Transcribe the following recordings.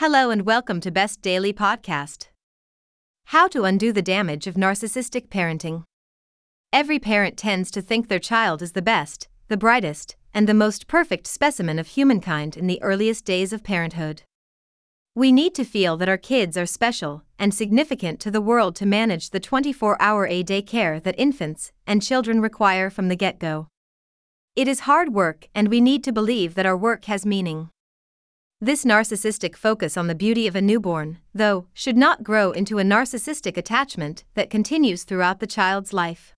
Hello and welcome to Best Daily Podcast. How to undo the damage of narcissistic parenting. Every parent tends to think their child is the best, the brightest, and the most perfect specimen of humankind in the earliest days of parenthood. We need to feel that our kids are special and significant to the world to manage the 24 hour a day care that infants and children require from the get go. It is hard work, and we need to believe that our work has meaning. This narcissistic focus on the beauty of a newborn, though, should not grow into a narcissistic attachment that continues throughout the child's life.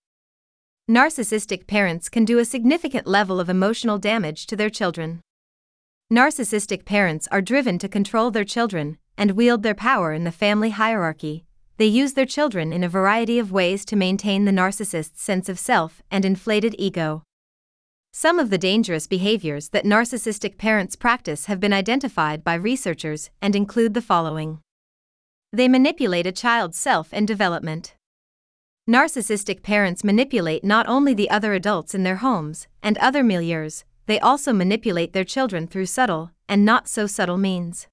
Narcissistic parents can do a significant level of emotional damage to their children. Narcissistic parents are driven to control their children and wield their power in the family hierarchy. They use their children in a variety of ways to maintain the narcissist's sense of self and inflated ego. Some of the dangerous behaviors that narcissistic parents practice have been identified by researchers and include the following They manipulate a child's self and development. Narcissistic parents manipulate not only the other adults in their homes and other milieus, they also manipulate their children through subtle and not so subtle means.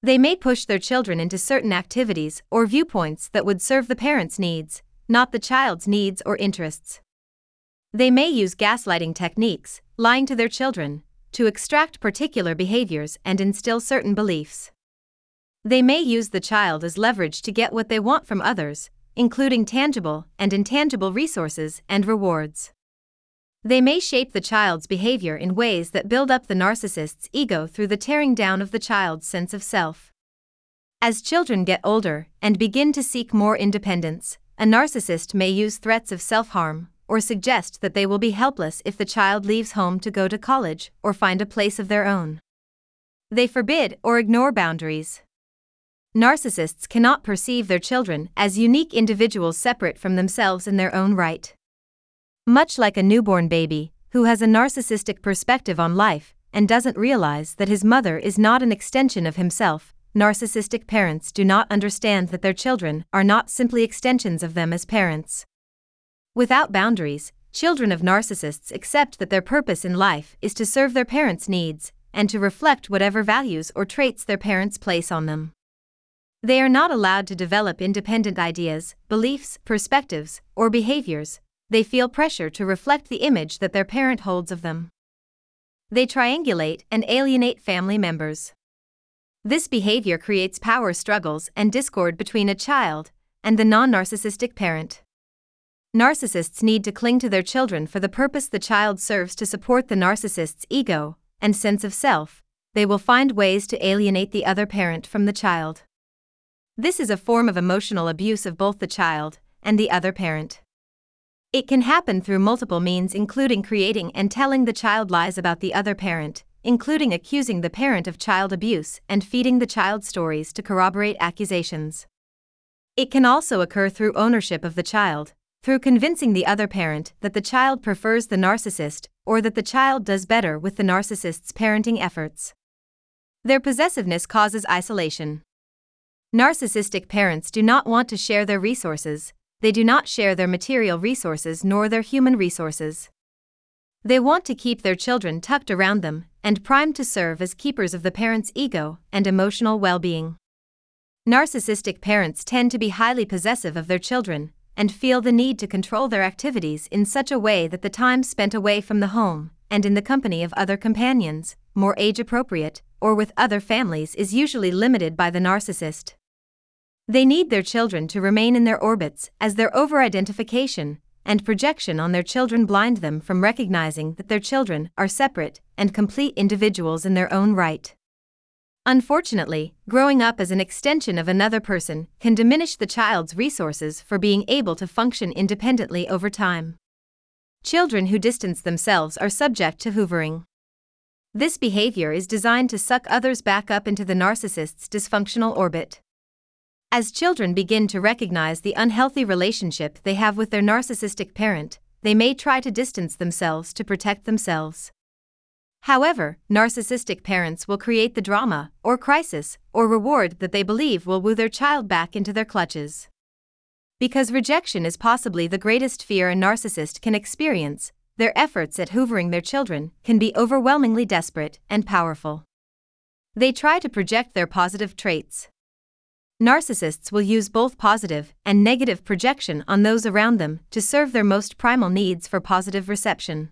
They may push their children into certain activities or viewpoints that would serve the parent's needs, not the child's needs or interests. They may use gaslighting techniques, lying to their children, to extract particular behaviors and instill certain beliefs. They may use the child as leverage to get what they want from others, including tangible and intangible resources and rewards. They may shape the child's behavior in ways that build up the narcissist's ego through the tearing down of the child's sense of self. As children get older and begin to seek more independence, a narcissist may use threats of self harm, or suggest that they will be helpless if the child leaves home to go to college or find a place of their own. They forbid or ignore boundaries. Narcissists cannot perceive their children as unique individuals separate from themselves in their own right. Much like a newborn baby, who has a narcissistic perspective on life and doesn't realize that his mother is not an extension of himself, narcissistic parents do not understand that their children are not simply extensions of them as parents. Without boundaries, children of narcissists accept that their purpose in life is to serve their parents' needs and to reflect whatever values or traits their parents place on them. They are not allowed to develop independent ideas, beliefs, perspectives, or behaviors. They feel pressure to reflect the image that their parent holds of them. They triangulate and alienate family members. This behavior creates power struggles and discord between a child and the non narcissistic parent. Narcissists need to cling to their children for the purpose the child serves to support the narcissist's ego and sense of self. They will find ways to alienate the other parent from the child. This is a form of emotional abuse of both the child and the other parent. It can happen through multiple means, including creating and telling the child lies about the other parent, including accusing the parent of child abuse and feeding the child stories to corroborate accusations. It can also occur through ownership of the child, through convincing the other parent that the child prefers the narcissist or that the child does better with the narcissist's parenting efforts. Their possessiveness causes isolation. Narcissistic parents do not want to share their resources, they do not share their material resources nor their human resources. They want to keep their children tucked around them and primed to serve as keepers of the parent's ego and emotional well being. Narcissistic parents tend to be highly possessive of their children, and feel the need to control their activities in such a way that the time spent away from the home and in the company of other companions, more age appropriate, or with other families is usually limited by the narcissist. They need their children to remain in their orbits as their over identification and projection on their children blind them from recognizing that their children are separate and complete individuals in their own right. Unfortunately, growing up as an extension of another person can diminish the child's resources for being able to function independently over time. Children who distance themselves are subject to hoovering. This behavior is designed to suck others back up into the narcissist's dysfunctional orbit. As children begin to recognize the unhealthy relationship they have with their narcissistic parent, they may try to distance themselves to protect themselves. However, narcissistic parents will create the drama, or crisis, or reward that they believe will woo their child back into their clutches. Because rejection is possibly the greatest fear a narcissist can experience, their efforts at hoovering their children can be overwhelmingly desperate and powerful. They try to project their positive traits. Narcissists will use both positive and negative projection on those around them to serve their most primal needs for positive reception.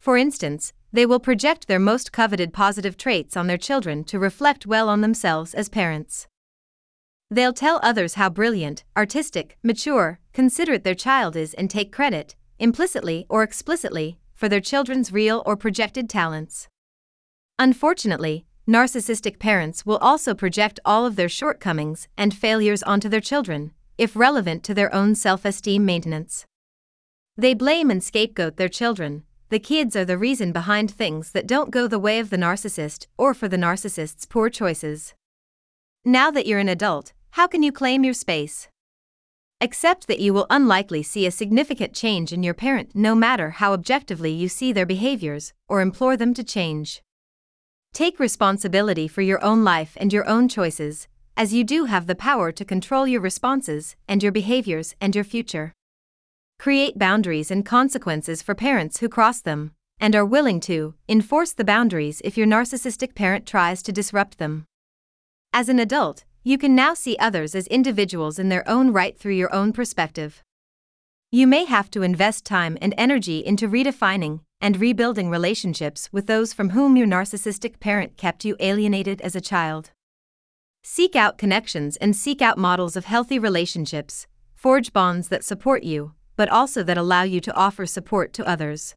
For instance, they will project their most coveted positive traits on their children to reflect well on themselves as parents. They'll tell others how brilliant, artistic, mature, considerate their child is and take credit, implicitly or explicitly, for their children's real or projected talents. Unfortunately, narcissistic parents will also project all of their shortcomings and failures onto their children, if relevant to their own self esteem maintenance. They blame and scapegoat their children, the kids are the reason behind things that don't go the way of the narcissist or for the narcissist's poor choices. Now that you're an adult, how can you claim your space? Accept that you will unlikely see a significant change in your parent no matter how objectively you see their behaviors or implore them to change. Take responsibility for your own life and your own choices, as you do have the power to control your responses and your behaviors and your future. Create boundaries and consequences for parents who cross them, and are willing to enforce the boundaries if your narcissistic parent tries to disrupt them. As an adult, you can now see others as individuals in their own right through your own perspective. You may have to invest time and energy into redefining and rebuilding relationships with those from whom your narcissistic parent kept you alienated as a child. Seek out connections and seek out models of healthy relationships, forge bonds that support you, but also that allow you to offer support to others.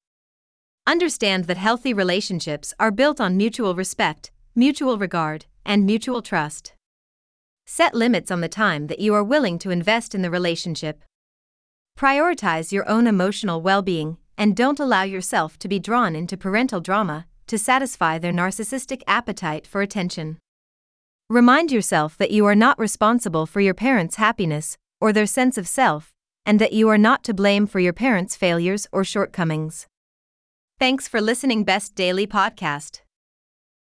Understand that healthy relationships are built on mutual respect, mutual regard, and mutual trust. Set limits on the time that you are willing to invest in the relationship. Prioritize your own emotional well being and don't allow yourself to be drawn into parental drama to satisfy their narcissistic appetite for attention. Remind yourself that you are not responsible for your parents' happiness or their sense of self, and that you are not to blame for your parents' failures or shortcomings. Thanks for listening Best Daily Podcast.